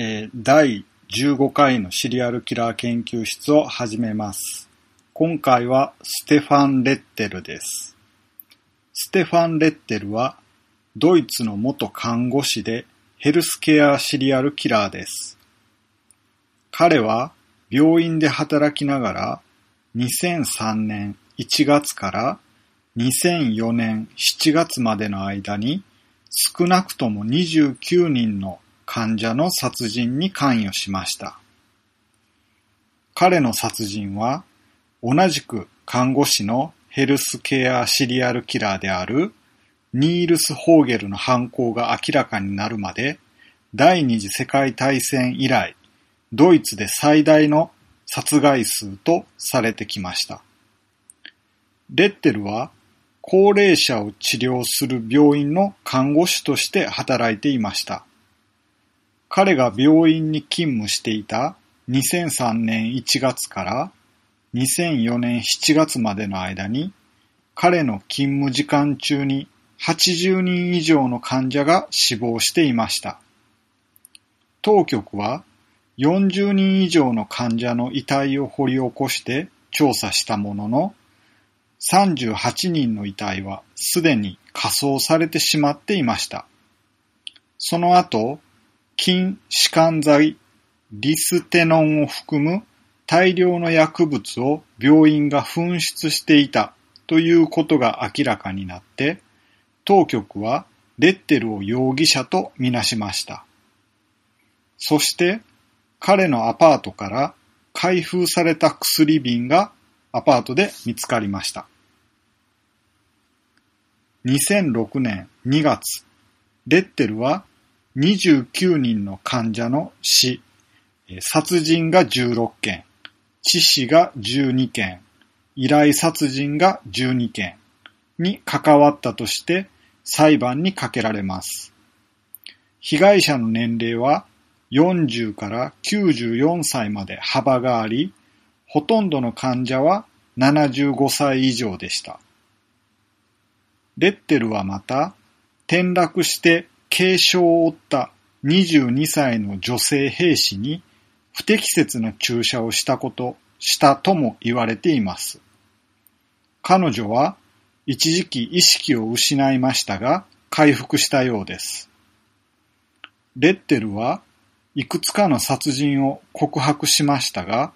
えー第15回のシリアルキラー研究室を始めます。今回はステファン・レッテルです。ステファン・レッテルはドイツの元看護師でヘルスケアシリアルキラーです。彼は病院で働きながら2003年1月から2004年7月までの間に少なくとも29人の患者の殺人に関与しました。彼の殺人は同じく看護師のヘルスケアシリアルキラーであるニールス・ホーゲルの犯行が明らかになるまで第二次世界大戦以来ドイツで最大の殺害数とされてきました。レッテルは高齢者を治療する病院の看護師として働いていました。彼が病院に勤務していた2003年1月から2004年7月までの間に彼の勤務時間中に80人以上の患者が死亡していました。当局は40人以上の患者の遺体を掘り起こして調査したものの38人の遺体はすでに火葬されてしまっていました。その後、筋弛緩剤リステノンを含む大量の薬物を病院が紛失していたということが明らかになって、当局はレッテルを容疑者とみなしました。そして彼のアパートから開封された薬瓶がアパートで見つかりました。2006年2月、レッテルは29人の患者の死、殺人が16件、致死が12件、依頼殺人が12件に関わったとして裁判にかけられます。被害者の年齢は40から94歳まで幅があり、ほとんどの患者は75歳以上でした。レッテルはまた、転落して軽傷を負った22歳の女性兵士に不適切な注射をしたこと、したとも言われています。彼女は一時期意識を失いましたが、回復したようです。レッテルはいくつかの殺人を告白しましたが、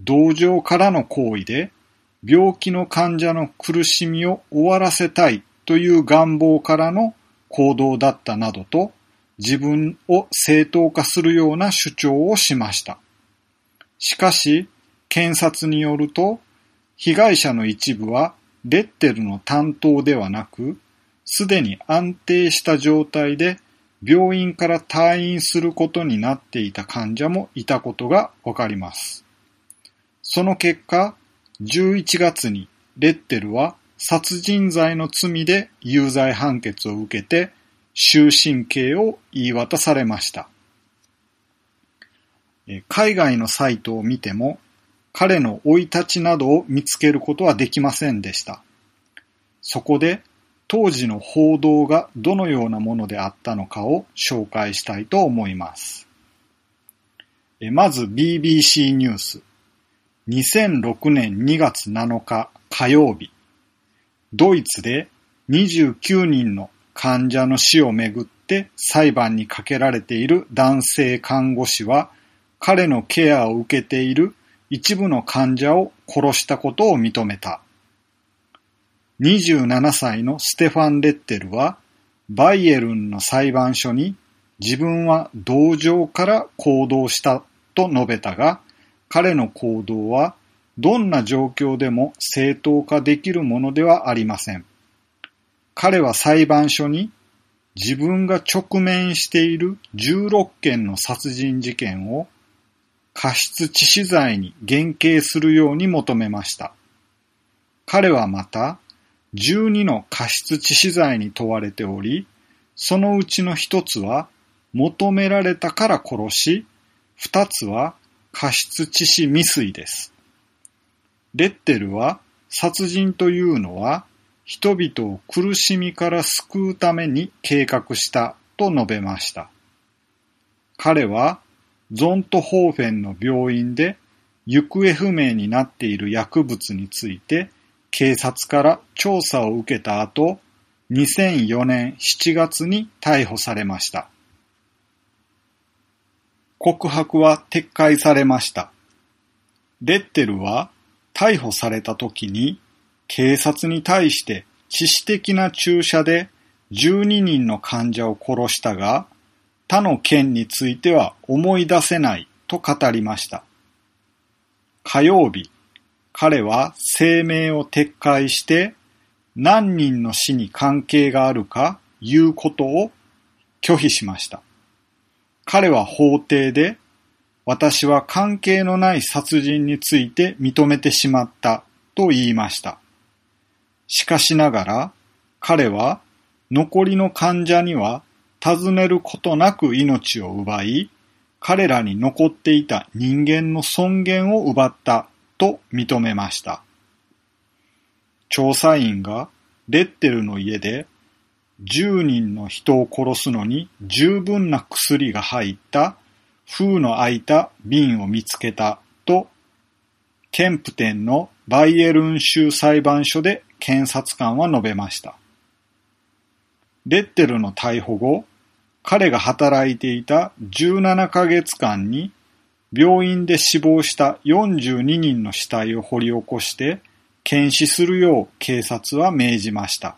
同情からの行為で病気の患者の苦しみを終わらせたいという願望からの行動だったなどと自分を正当化するような主張をしました。しかし、検察によると、被害者の一部はレッテルの担当ではなく、すでに安定した状態で病院から退院することになっていた患者もいたことがわかります。その結果、11月にレッテルは殺人罪の罪で有罪判決を受けて終身刑を言い渡されました。海外のサイトを見ても彼の生い立ちなどを見つけることはできませんでした。そこで当時の報道がどのようなものであったのかを紹介したいと思います。まず BBC ニュース。2006年2月7日火曜日。ドイツで29人の患者の死をめぐって裁判にかけられている男性看護師は彼のケアを受けている一部の患者を殺したことを認めた。27歳のステファン・レッテルはバイエルンの裁判所に自分は同情から行動したと述べたが彼の行動はどんな状況でも正当化できるものではありません。彼は裁判所に自分が直面している16件の殺人事件を過失致死罪に減刑するように求めました。彼はまた12の過失致死罪に問われており、そのうちの一つは求められたから殺し、二つは過失致死未遂です。レッテルは殺人というのは人々を苦しみから救うために計画したと述べました。彼はゾントホーフェンの病院で行方不明になっている薬物について警察から調査を受けた後、2004年7月に逮捕されました。告白は撤回されました。レッテルは逮捕された時に警察に対して致死的な注射で12人の患者を殺したが、他の件については思い出せないと語りました。火曜日、彼は声明を撤回して何人の死に関係があるか言うことを拒否しました。彼は法廷で私は関係のない殺人について認めてしまったと言いました。しかしながら彼は残りの患者には尋ねることなく命を奪い、彼らに残っていた人間の尊厳を奪ったと認めました。調査員がレッテルの家で10人の人を殺すのに十分な薬が入った封の開いた瓶を見つけたと、ケンプテンのバイエルン州裁判所で検察官は述べました。レッテルの逮捕後、彼が働いていた17ヶ月間に病院で死亡した42人の死体を掘り起こして検視するよう警察は命じました。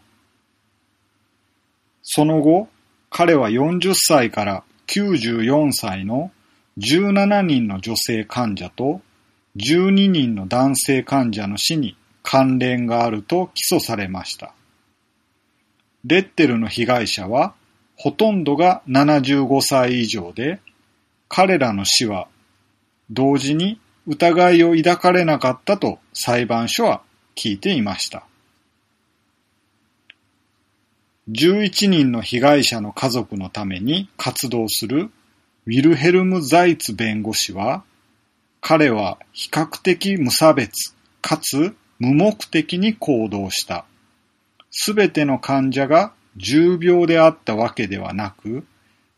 その後、彼は40歳から94歳の17人の女性患者と12人の男性患者の死に関連があると起訴されました。レッテルの被害者はほとんどが75歳以上で、彼らの死は同時に疑いを抱かれなかったと裁判所は聞いていました。11人の被害者の家族のために活動するウィルヘルム・ザイツ弁護士は、彼は比較的無差別かつ無目的に行動した。すべての患者が重病であったわけではなく、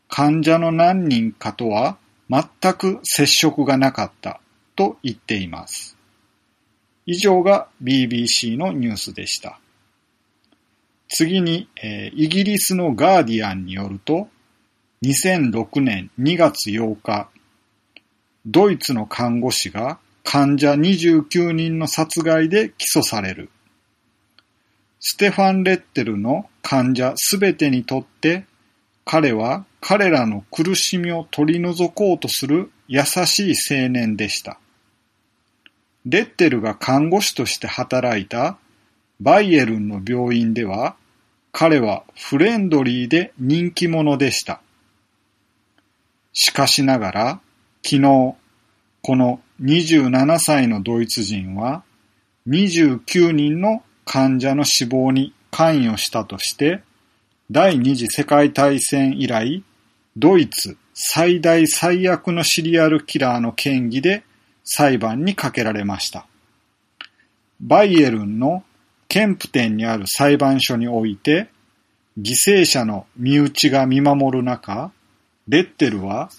患者の何人かとは全く接触がなかったと言っています。以上が BBC のニュースでした。次に、えー、イギリスのガーディアンによると、2006年2月8日、ドイツの看護師が患者29人の殺害で起訴される。ステファン・レッテルの患者すべてにとって彼は彼らの苦しみを取り除こうとする優しい青年でした。レッテルが看護師として働いたバイエルンの病院では彼はフレンドリーで人気者でした。しかしながら昨日この27歳のドイツ人は29人の患者の死亡に関与したとして、第二次世界大戦以来、ドイツ最大最悪のシリアルキラーの嫌疑で裁判にかけられました。バイエルンのケンプ店にある裁判所において、犠牲者の身内が見守る中、レッテルは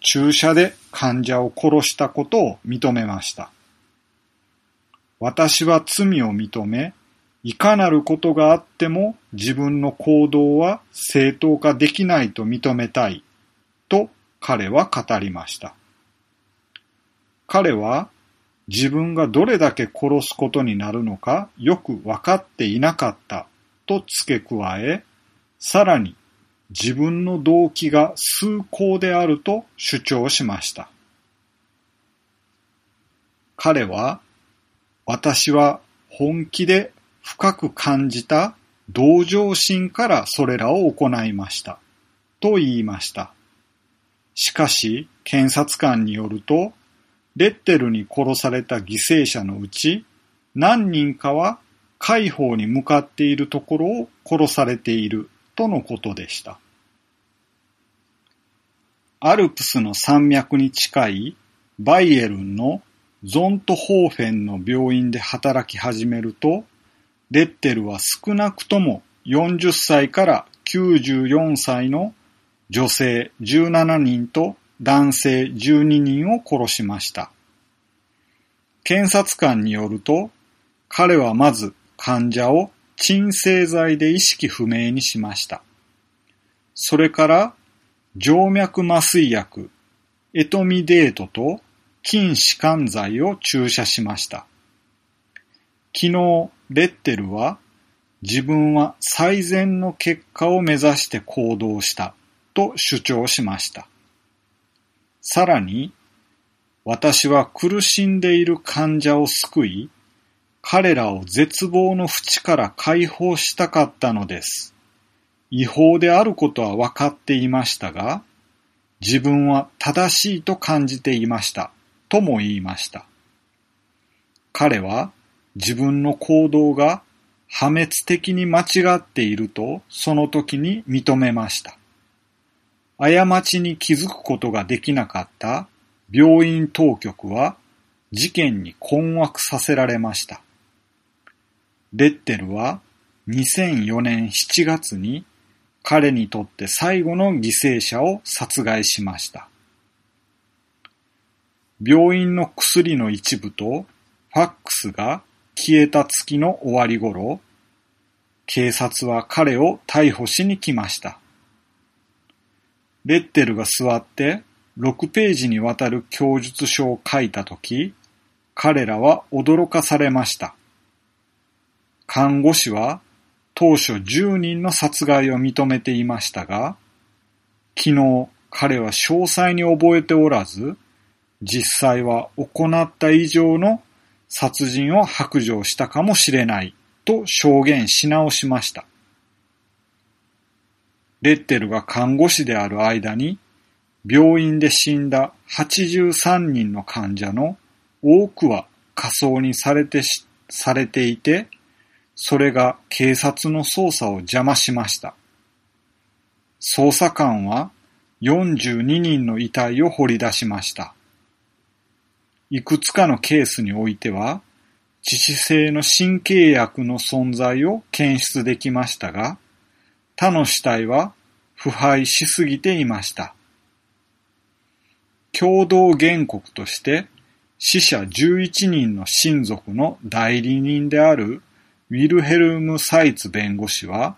注射で患者を殺したことを認めました。私は罪を認め、いかなることがあっても自分の行動は正当化できないと認めたいと彼は語りました。彼は自分がどれだけ殺すことになるのかよく分かっていなかったと付け加え、さらに自分の動機が崇高であると主張しました。彼は、私は本気で深く感じた同情心からそれらを行いました。と言いました。しかし、検察官によると、レッテルに殺された犠牲者のうち、何人かは解放に向かっているところを殺されているとのことでした。アルプスの山脈に近いバイエルンのゾントホーフェンの病院で働き始めると、レッテルは少なくとも40歳から94歳の女性17人と男性12人を殺しました。検察官によると、彼はまず患者を鎮静剤で意識不明にしました。それから静脈麻酔薬エトミデートと筋弛緩剤を注射しました。昨日、レッテルは自分は最善の結果を目指して行動したと主張しました。さらに、私は苦しんでいる患者を救い、彼らを絶望の淵から解放したかったのです。違法であることは分かっていましたが、自分は正しいと感じていました、とも言いました。彼は自分の行動が破滅的に間違っているとその時に認めました。過ちに気づくことができなかった病院当局は事件に困惑させられました。レッテルは2004年7月に彼にとって最後の犠牲者を殺害しました。病院の薬の一部とファックスが消えた月の終わり頃、警察は彼を逮捕しに来ました。レッテルが座って6ページにわたる供述書を書いたとき、彼らは驚かされました。看護師は当初10人の殺害を認めていましたが、昨日彼は詳細に覚えておらず、実際は行った以上の殺人を白状したかもしれないと証言し直しました。レッテルが看護師である間に、病院で死んだ83人の患者の多くは仮装にされてされていて、それが警察の捜査を邪魔しました。捜査官は42人の遺体を掘り出しました。いくつかのケースにおいては、致死性の神経薬の存在を検出できましたが、他の死体は腐敗しすぎていました。共同原告として死者11人の親族の代理人であるウィルヘルム・サイツ弁護士は、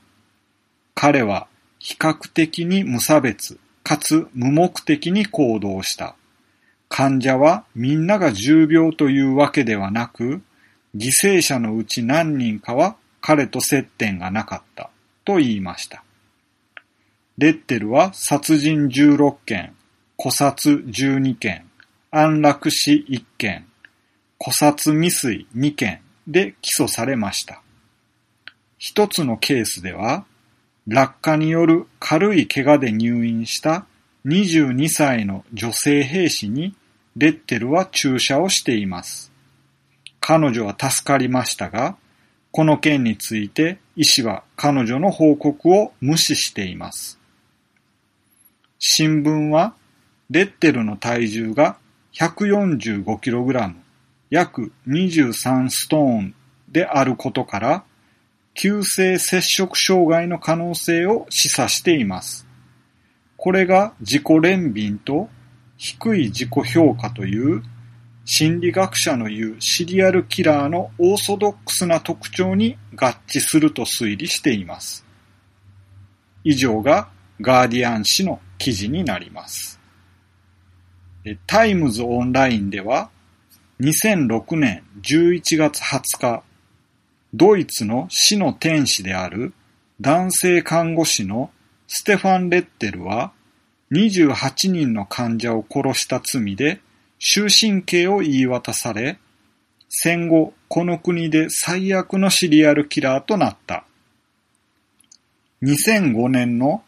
彼は比較的に無差別かつ無目的に行動した。患者はみんなが重病というわけではなく、犠牲者のうち何人かは彼と接点がなかったと言いました。レッテルは殺人16件、古殺12件、安楽死1件、古殺未遂2件で起訴されました。一つのケースでは、落下による軽い怪我で入院した22歳の女性兵士にレッテルは注射をしています。彼女は助かりましたが、この件について医師は彼女の報告を無視しています。新聞は、レッテルの体重が 145kg、約23ストーンであることから、急性接触障害の可能性を示唆しています。これが自己憐憫と低い自己評価という心理学者の言うシリアルキラーのオーソドックスな特徴に合致すると推理しています。以上がガーディアン紙の記事になります。タイムズオンラインでは2006年11月20日、ドイツの死の天使である男性看護師のステファン・レッテルは28人の患者を殺した罪で終身刑を言い渡され、戦後この国で最悪のシリアルキラーとなった。2005年の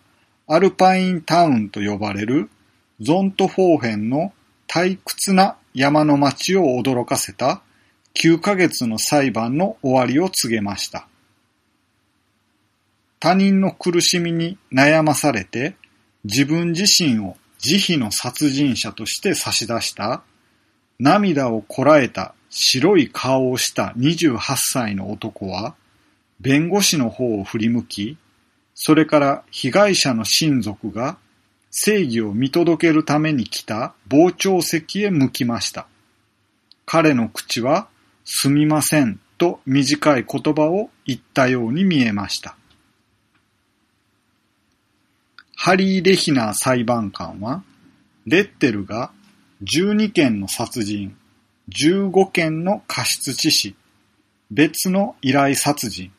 アルパインタウンと呼ばれるゾントフォーフェンの退屈な山の町を驚かせた9ヶ月の裁判の終わりを告げました。他人の苦しみに悩まされて自分自身を慈悲の殺人者として差し出した涙をこらえた白い顔をした28歳の男は弁護士の方を振り向き、それから被害者の親族が正義を見届けるために来た傍聴席へ向きました。彼の口は、すみませんと短い言葉を言ったように見えました。ハリー・レヒナー裁判官は、レッテルが12件の殺人、15件の過失致死、別の依頼殺人、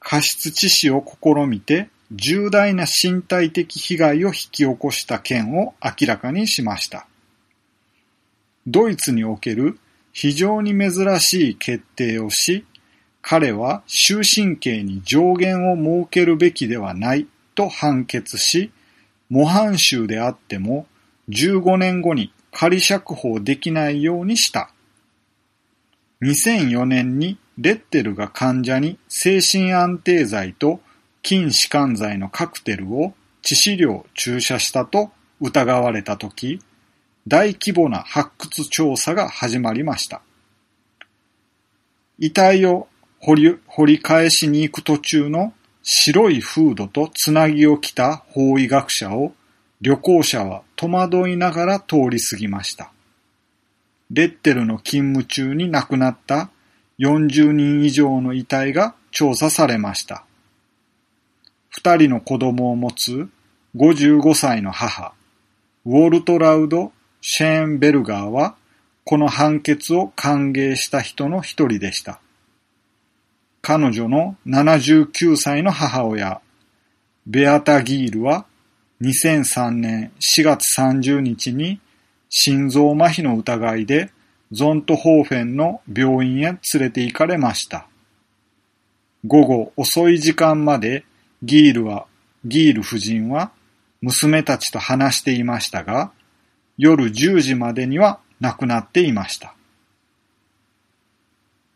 過失致死を試みて重大な身体的被害を引き起こした件を明らかにしました。ドイツにおける非常に珍しい決定をし、彼は終身刑に上限を設けるべきではないと判決し、模範囚であっても15年後に仮釈放できないようにした。2004年にレッテルが患者に精神安定剤と筋弛緩剤のカクテルを致死量注射したと疑われたとき、大規模な発掘調査が始まりました。遺体を掘り掘り返しに行く途中の白いフードとつなぎを着た法医学者を旅行者は戸惑いながら通り過ぎました。レッテルの勤務中に亡くなった40人以上の遺体が調査されました。二人の子供を持つ55歳の母、ウォルトラウド・シェーンベルガーは、この判決を歓迎した人の一人でした。彼女の79歳の母親、ベアタ・ギールは2003年4月30日に心臓麻痺の疑いでゾントホーフェンの病院へ連れて行かれました。午後遅い時間までギールは、ギール夫人は娘たちと話していましたが、夜10時までには亡くなっていました。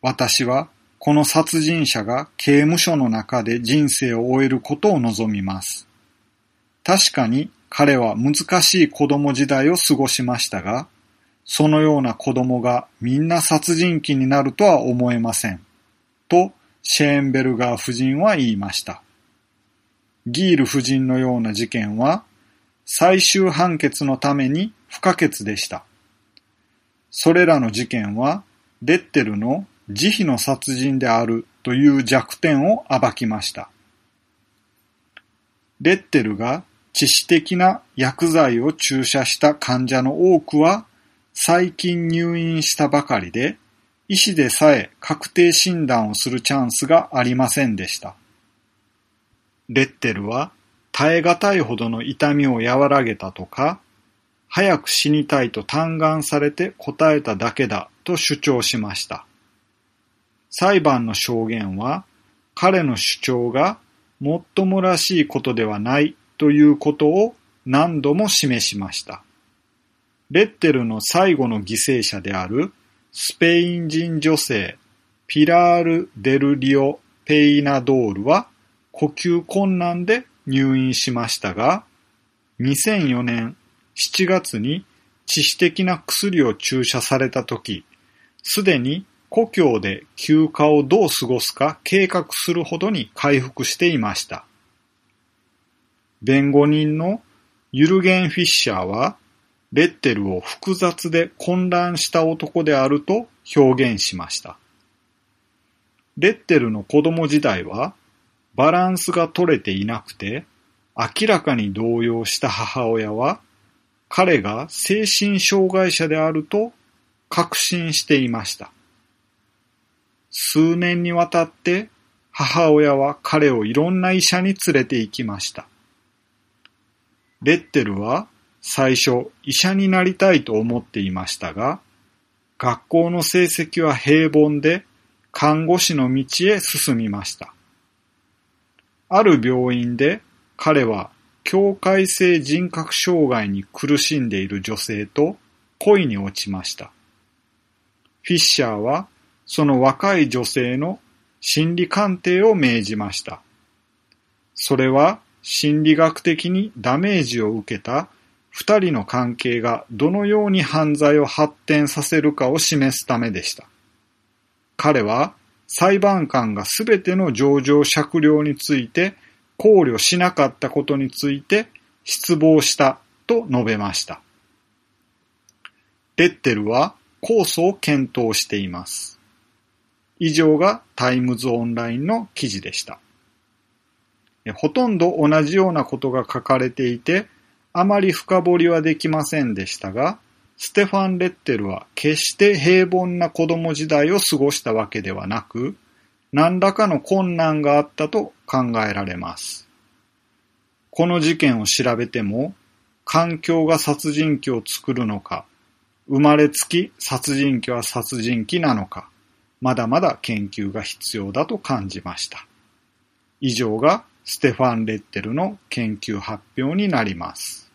私はこの殺人者が刑務所の中で人生を終えることを望みます。確かに彼は難しい子供時代を過ごしましたが、そのような子供がみんな殺人鬼になるとは思えません。と、シェーンベルガー夫人は言いました。ギール夫人のような事件は、最終判決のために不可欠でした。それらの事件は、レッテルの慈悲の殺人であるという弱点を暴きました。レッテルが致死的な薬剤を注射した患者の多くは最近入院したばかりで、医師でさえ確定診断をするチャンスがありませんでした。レッテルは耐え難いほどの痛みを和らげたとか、早く死にたいと嘆願されて答えただけだと主張しました。裁判の証言は彼の主張がもっともらしいことではないということを何度も示しました。レッテルの最後の犠牲者であるスペイン人女性ピラール・デルリオ・ペイナドールは呼吸困難で入院しましたが、2004年7月に致死的な薬を注射されたとき、すでに故郷で休暇をどう過ごすか計画するほどに回復していました。弁護人のユルゲン・フィッシャーは、レッテルを複雑で混乱した男であると表現しました。レッテルの子供時代は、バランスが取れていなくて、明らかに動揺した母親は、彼が精神障害者であると確信していました。数年にわたって母親は彼をいろんな医者に連れて行きました。レッテルは最初医者になりたいと思っていましたが、学校の成績は平凡で看護師の道へ進みました。ある病院で彼は境界性人格障害に苦しんでいる女性と恋に落ちました。フィッシャーはその若い女性の心理鑑定を命じました。それは心理学的にダメージを受けた二人の関係がどのように犯罪を発展させるかを示すためでした。彼は裁判官がすべての上場酌量について考慮しなかったことについて失望したと述べました。レッテルは控訴を検討しています。以上がタイムズオンラインの記事でした。ほとんど同じようなことが書かれていて、あまり深掘りはできませんでしたが、ステファン・レッテルは決して平凡な子供時代を過ごしたわけではなく、何らかの困難があったと考えられます。この事件を調べても、環境が殺人鬼を作るのか、生まれつき殺人鬼は殺人鬼なのか、まだまだ研究が必要だと感じました。以上がステファン・レッテルの研究発表になります。